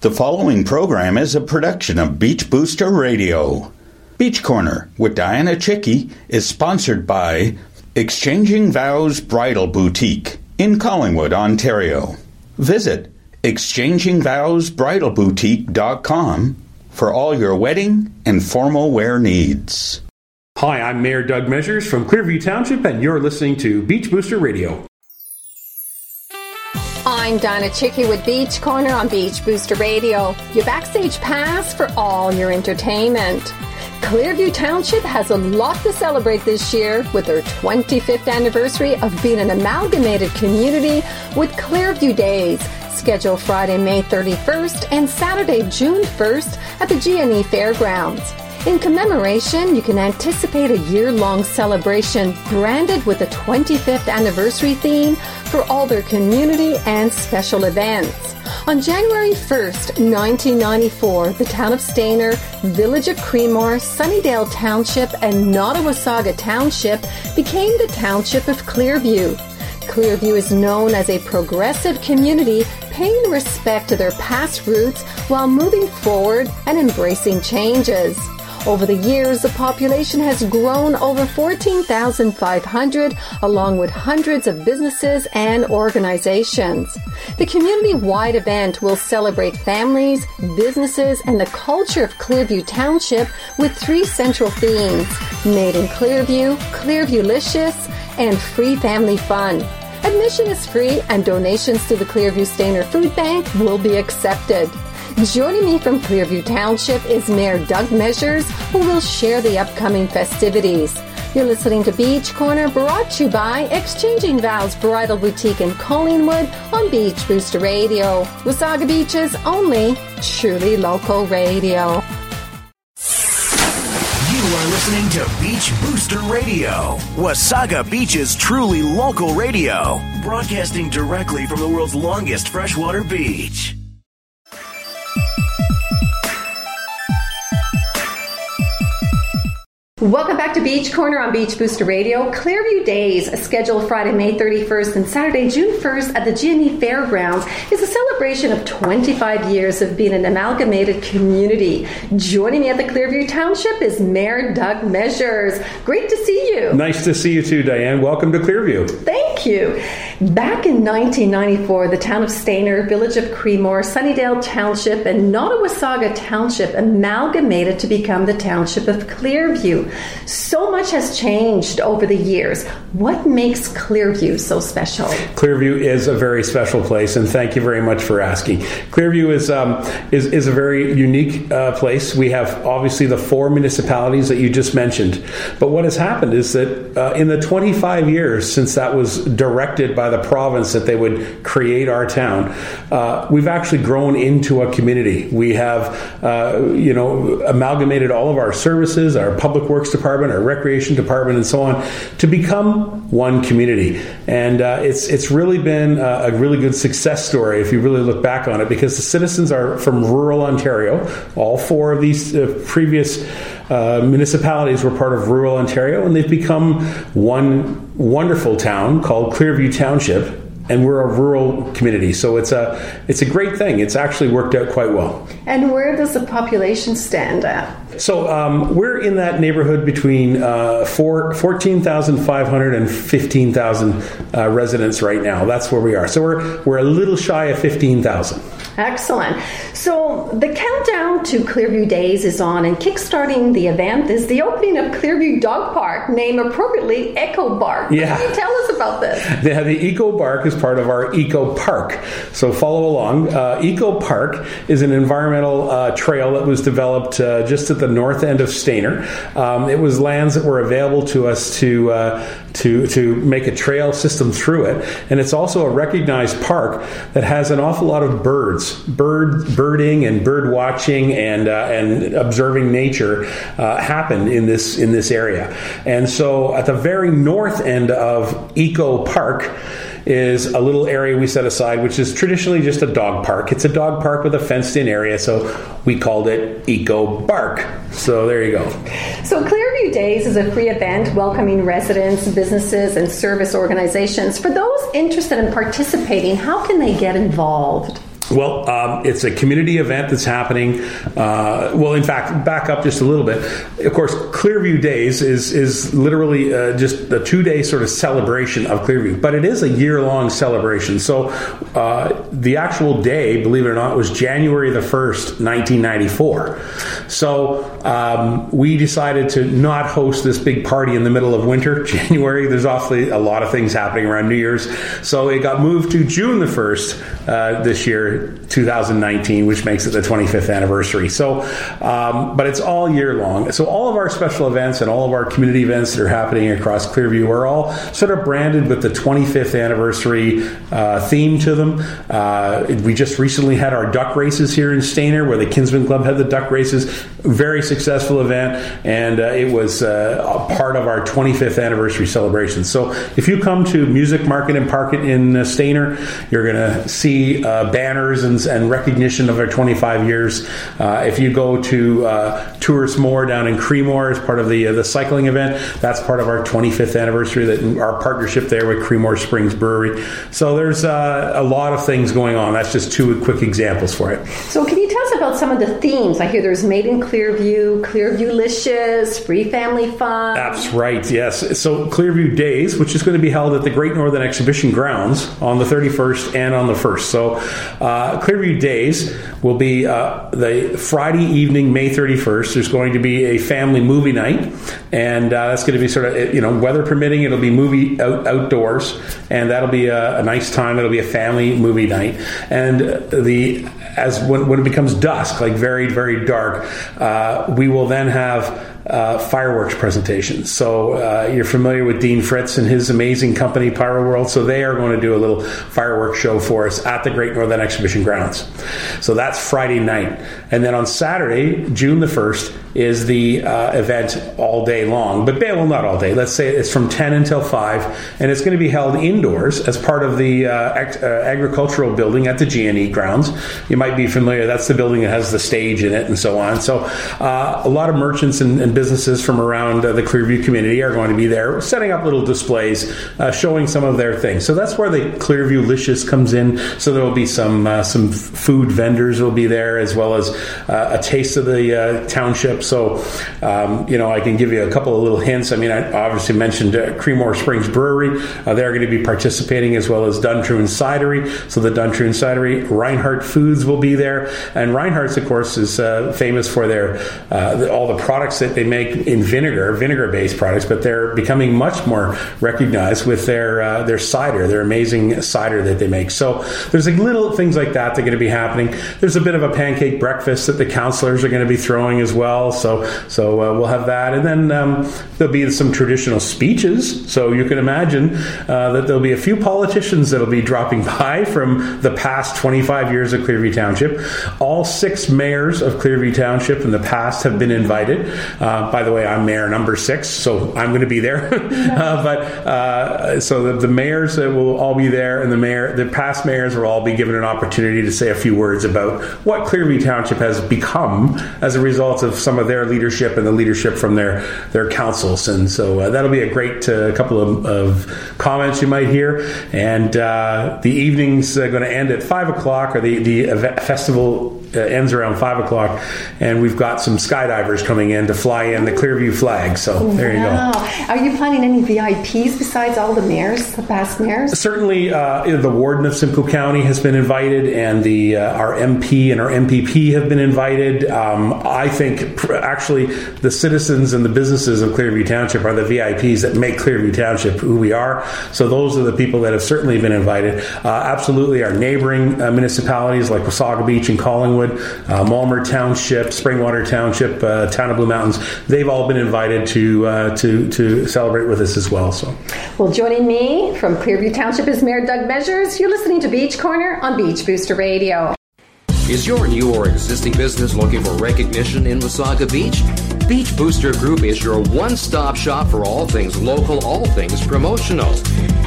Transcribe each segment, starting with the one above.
The following program is a production of Beach Booster Radio. Beach Corner with Dianna Chycki is sponsored by Exchanging Vows Bridal Boutique in Collingwood, Ontario. Visit exchangingvowsbridalboutique.com for all your wedding and formal wear needs. Hi, I'm Mayor Doug Measures from Clearview Township, and you're listening to Beach Booster Radio. I'm Dianna Chycki with Beach Corner on Beach Booster Radio, your backstage pass for all your entertainment. Clearview Township has a lot to celebrate this year with their 25th anniversary of being an amalgamated community with Clearview Days, scheduled Friday, May 31st and Saturday, June 1st at the GNE Fairgrounds. In commemoration, you can anticipate a year long celebration branded with a 25th anniversary theme for all their community and special events. On January 1st, 1994, the town of Stayner, village of Creemore, Sunnidale Township, and Nottawasaga Township became the Township of Clearview. Clearview is known as a progressive community paying respect to their past roots while moving forward and embracing changes. Over the years, the population has grown over 14,500, along with hundreds of businesses and organizations. The community wide event will celebrate families, businesses, and the culture of Clearview Township with three central themes Made in Clearview, Clearviewlicious, and Free Family Fun. Admission is free and donations to the Clearview Stayner Food Bank will be accepted. Joining me from Clearview Township is Mayor Doug Measures, who will share the upcoming festivities. You're listening to Beach Corner, brought to you by Exchanging Vows Bridal Boutique in Collingwood on Beach Booster Radio. Wasaga Beach's only truly local radio. You are listening to Beach Booster Radio, Wasaga Beach's truly local radio, broadcasting directly from the world's longest freshwater beach. Welcome back to Beach Corner on Beach Booster Radio. Clearview Days, scheduled Friday, May 31st and Saturday, June 1st at the GNE Fairgrounds, is a celebration of 25 years of being an amalgamated community. Joining me at the Clearview Township is Mayor Doug Measures. Great to see you. Nice to see you too, Diane. Welcome to Clearview. Thank you. Back in 1994, the town of Stayner, village of Creemore, Sunnidale Township, and Nottawasaga Township amalgamated to become the Township of Clearview. So much has changed over the years. What makes Clearview so special? Clearview is a very special place, and thank you very much for asking. Clearview is um, is, is a very unique uh, place. We have obviously the four municipalities that you just mentioned, but what has happened is that uh, in the 25 years since that was directed by the province that they would create our town, uh, we've actually grown into a community. We have, uh, you know, amalgamated all of our services, our public works department, our recreation department, and so on, to become one community. And uh, it's it's really been a, a really good success story if you really look back on it, because the citizens are from rural Ontario. All four of these uh, previous uh, municipalities were part of rural Ontario, and they've become one wonderful town called Clearview Township. And we're a rural community, so it's a it's a great thing. It's actually worked out quite well. And where does the population stand at? So um, we're in that neighborhood between uh, four, 14,500 and 15,000 uh, residents right now. That's where we are. So we're, we're a little shy of 15,000. Excellent. So the countdown to Clearview Days is on, and kickstarting the event is the opening of Clearview Dog Park, named appropriately Eco Bark. Yeah. Can you tell us about this? Yeah, the Eco Bark is part of our Eco Park. So follow along. Uh, Eco Park is an environmental uh, trail that was developed uh, just at the north end of Stayner. Um, it was lands that were available to us to uh, to to make a trail system through it, and it's also a recognized park that has an awful lot of birds, bird bird birding and bird watching and uh, and observing nature uh, happen in this in this area. And so at the very north end of Eco Park is a little area we set aside, which is traditionally just a dog park. It's a dog park with a fenced in area, so we called it Eco Bark. So there you go. So Clearview Days is a free event welcoming residents, businesses, and service organizations. For those interested in participating, how can they get involved? Well, um, it's a community event that's happening. Uh, well, in fact, back up just a little bit. Of course, Clearview Days is is literally uh, just a two day sort of celebration of Clearview, but it is a year long celebration. So uh, the actual day, believe it or not, was January the first, nineteen ninety four. So um, we decided to not host this big party in the middle of winter, January. There's awfully a lot of things happening around New Year's, so it got moved to June the first uh, this year 2019, which makes it the 25th anniversary. So, um, but it's all year long. So all of our special events and all of our community events that are happening across Clearview are all sort of branded with the 25th anniversary uh, theme to them. Uh, we just recently had our duck races here in Stayner, where the Kinsmen Club had the duck races. Very successful event, and uh, it was uh, a part of our 25th anniversary celebration. So if you come to Music Market and Park it in uh, Stayner, you're going to see banners and, and recognition of our 25 years. Uh, if you go to uh, More down in Creemore as part of the uh, the cycling event, that's part of our 25th anniversary. That our partnership there with Creemore Springs Brewery. So there's uh, a lot of things going on. That's just two quick examples for it. So can about some of the themes? I hear there's Made in Clearview, Clearviewlicious, Free Family Fun. That's right. Yes. So Clearview Days, which is going to be held at the Great Northern Exhibition Grounds on the 31st and on the 1st. So uh, Clearview Days will be uh, the Friday evening, May 31st. There's going to be a family movie night, and uh, that's going to be sort of, you know, weather permitting, it'll be movie out, outdoors, and that'll be a, a, nice time. It'll be a family movie night. And the as when, when it becomes dusk, like very, very dark, uh, we will then have uh, fireworks presentations. So uh, you're familiar with Dean Fritz and his amazing company, Pyro World. So they are going to do a little fireworks show for us at the Great Northern Exhibition Grounds. So that's Friday night. And then on Saturday, June the 1st, is the uh, event all day long. But well, not all day. Let's say it's from 10 until 5, and it's going to be held indoors as part of the uh, uh, agricultural building at the GNE grounds. You might be familiar. That's the building that has the stage in it and so on. So uh, a lot of merchants and, and businesses from around uh, the Clearview community are going to be there, setting up little displays, uh, showing some of their things. So that's where the Clearviewlicious comes in. So there will be some some food vendors will be there as well as a taste of the township so, um, you know, I can give you a couple of little hints. I mean, I obviously mentioned uh, Creemore Springs Brewery. Uh, they're going to be participating as well as Duntroon Cidery. So, the Duntroon Cidery, Reinhart Foods will be there. And Reinhart's, of course, is uh, famous for their uh, all the products that they make in vinegar, vinegar based products, but they're becoming much more recognized with their uh, their cider, their amazing cider that they make. So, there's like little things like that that are going to be happening. There's a bit of a pancake breakfast that the counselors are going to be throwing as well. So so uh, we'll have that, and then um, there'll be some traditional speeches. So you can imagine uh, that there'll be a few politicians that'll be dropping by from the past 25 years of Clearview Township. All six mayors of Clearview Township in the past have been invited. Uh, by the way, I'm mayor number six, so I'm going to be there. But so the, the mayors will all be there, and the mayor, the past mayors will all be given an opportunity to say a few words about what Clearview Township has become as a result of some of their leadership and the leadership from their their councils. And so uh, that'll be a great uh, couple of, of, comments you might hear. And uh, the evening's uh, going to end at five o'clock, or the the festival ends around five o'clock, and we've got some skydivers coming in to fly in the Clearview flag. So there you go. Are you planning any VIPs besides all the mayors, the past mayors? Certainly, uh, the warden of Simcoe County has been invited, and the uh, our MP and our MPP have been invited. Um, I think actually the citizens and the businesses of Clearview Township are the VIPs that make Clearview Township who we are. So those are the people that have certainly been invited. Uh, absolutely, our neighboring uh, municipalities like Wasaga Beach and Collingwood uh, Mulmur Township, Springwater Township, uh, Town of Blue Mountains. They've all been invited to uh, to to celebrate with us as well. So, well, joining me from Clearview Township is Mayor Doug Measures. You're listening to Beach Corner on Beach Booster Radio. Is your new or existing business looking for recognition in Wasaga Beach? Beach Booster Group is your one stop shop for all things local, all things promotional.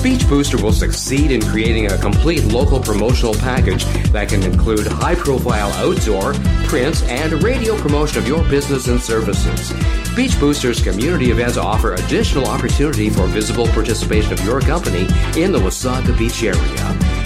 Beach Booster will succeed in creating a complete local promotional package that can include high profile outdoor, print, and radio promotion of your business and services. Beach Booster's community events offer additional opportunity for visible participation of your company in the Wasaga Beach area.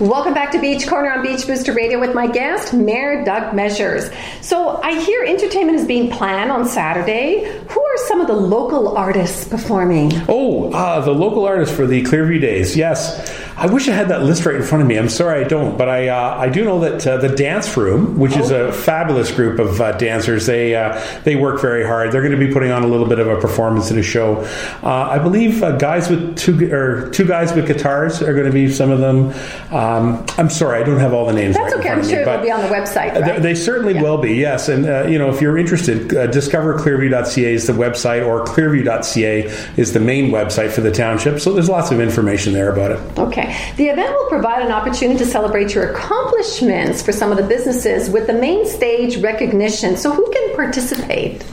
Welcome back to Beach Corner on Beach Booster Radio with my guest, Mayor Doug Measures. So, I hear entertainment is being planned on Saturday. Who are some of the local artists performing? Oh, uh, the local artists for the Clearview Days. Yes. I wish I had that list right in front of me. I'm sorry I don't, but I uh, I do know that uh, the Dance Room, which is a fabulous group of uh, dancers, they uh, they work very hard. They're going to be putting on a little bit of a performance in a show. Uh, I believe uh, guys with two or two guys with guitars are going to be some of them. Um, I'm sorry, I don't have all the names. That's right okay. In front I'm sure me, it'll be on the website. they- Right? They certainly Yeah. will be, yes. And uh, you know, if you're interested, uh, discoverclearview.ca is the website, or clearview.ca is the main website for the township. So there's lots of information there about it. Okay. The event will provide an opportunity to celebrate your accomplishments for some of the businesses with the main stage recognition. So, who can participate?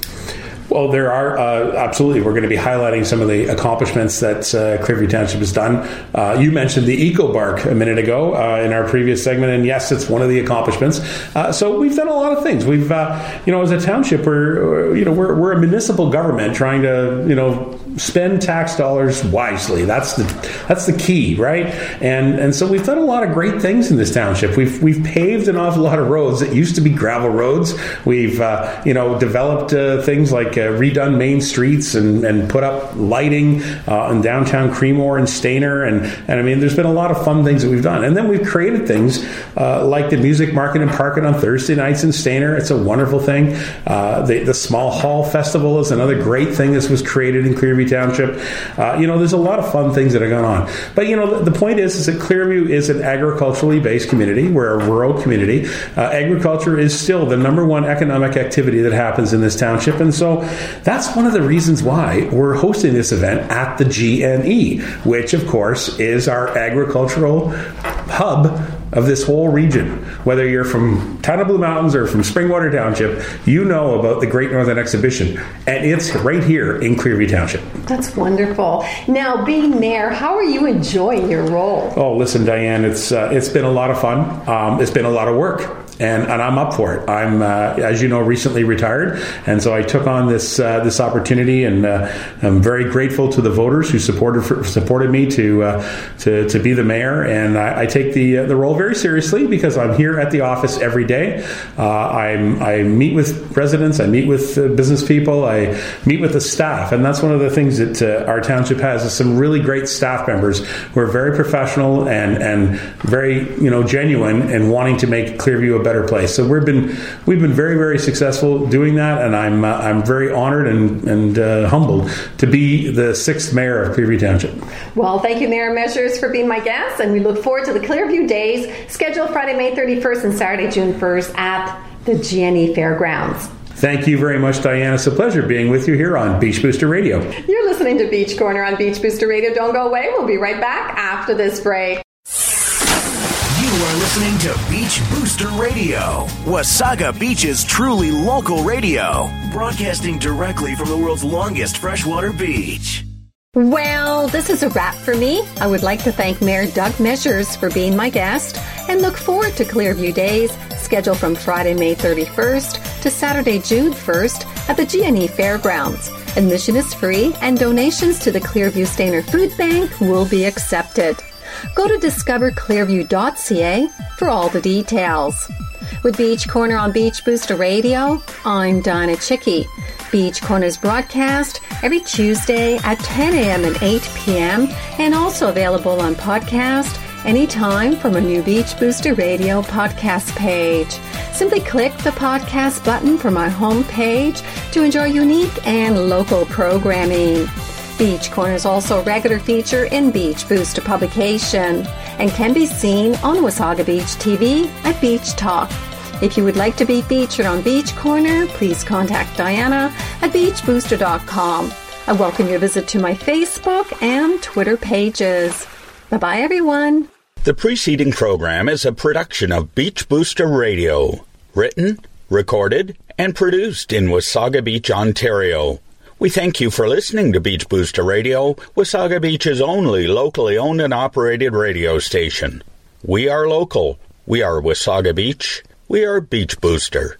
Well, there are uh, absolutely. We're going to be highlighting some of the accomplishments that uh, Clearview Township has done. Uh, you mentioned the Eco Bark a minute ago uh, in our previous segment, and yes, it's one of the accomplishments. Uh, so we've done a lot of things. We've, uh, you know, as a township, we're, you know, we're, we're a municipal government trying to, you know, spend tax dollars wisely. That's the that's the key, right? And and so we've done a lot of great things in this township. We've we've paved an awful lot of roads that used to be gravel roads. We've uh, you know developed uh, things like uh, redone main streets and, and put up lighting uh, in downtown Creemore and Stayner, and and I mean there's been a lot of fun things that we've done. And then we've created things uh, like the music market and parket on Thursday nights in Stayner. It's a wonderful thing. Uh, the the Small Hall Festival is another great thing that was created in Clearview Township. Uh, you know, there's a lot of fun things that are going on. But you know, the, the point is, is that Clearview is an agriculturally based community. We're a rural community. Uh, agriculture is still the number one economic activity that happens in this township, and so that's one of the reasons why we're hosting this event at the GNE, which of course is our agricultural hub of this whole region. Whether you're from Town of Blue Mountains or from Springwater Township, you know about the Great Northern Exhibition, and it's right here in Clearview Township. That's wonderful. Now, being mayor, how are you enjoying your role? Oh, listen, Diane, it's uh, it's been a lot of fun. Um, it's been a lot of work. And, and I'm up for it. I'm, uh, as you know, recently retired, and so I took on this uh, this opportunity, and uh, I'm very grateful to the voters who supported supported me to uh, to, to be the mayor. And I, I take the uh, the role very seriously because I'm here at the office every day. Uh, I meet with residents, I meet with business people, I meet with the staff, and that's one of the things that our township has is some really great staff members who are very professional and and very you know genuine and wanting to make Clearview a better place. So we've been we've been very very successful doing that, and I'm uh, I'm very honored and and uh, humbled to be the sixth mayor of Clearview Township. Well, thank you, Mayor Measures, for being my guest, and we look forward to the Clearview Days scheduled Friday, May 31st and Saturday, June 1st at the GNE Fairgrounds. Thank you very much, Dianna. It's a pleasure being with you here on Beach Booster Radio. You're listening to Beach Corner on Beach Booster Radio. Don't go away. We'll be right back after this break. You are listening to Beach Booster Radio, Wasaga Beach's truly local radio, broadcasting directly from the world's longest freshwater beach. Well, this is a wrap for me. I would like to thank Mayor Doug Measures for being my guest and look forward to Clearview Days, scheduled from Friday, May 31st to Saturday, June 1st at the GNE Fairgrounds. Admission is free and donations to the Clearview Stayner Food Bank will be accepted. Go to discoverclearview.ca for all the details. With Beach Corner on Beach Booster Radio, I'm Dianna Chycki. Beach Corner's broadcast every Tuesday at 10 a.m. and 8 p.m. and also available on podcast anytime from a new Beach Booster Radio podcast page. Simply click the podcast button from my home page to enjoy unique and local programming. Beach Corner is also a regular feature in Beach Booster publication and can be seen on Wasaga Beach TV at Beach Talk. If you would like to be featured on Beach Corner, please contact Dianna at beachbooster.com. I welcome your visit to my Facebook and Twitter pages. Bye bye, everyone. The preceding program is a production of Beach Booster Radio, written, recorded, and produced in Wasaga Beach, Ontario. We thank you for listening to Beach Booster Radio, Wasaga Beach's only locally owned and operated radio station. We are local. We are Wasaga Beach. We are Beach Booster.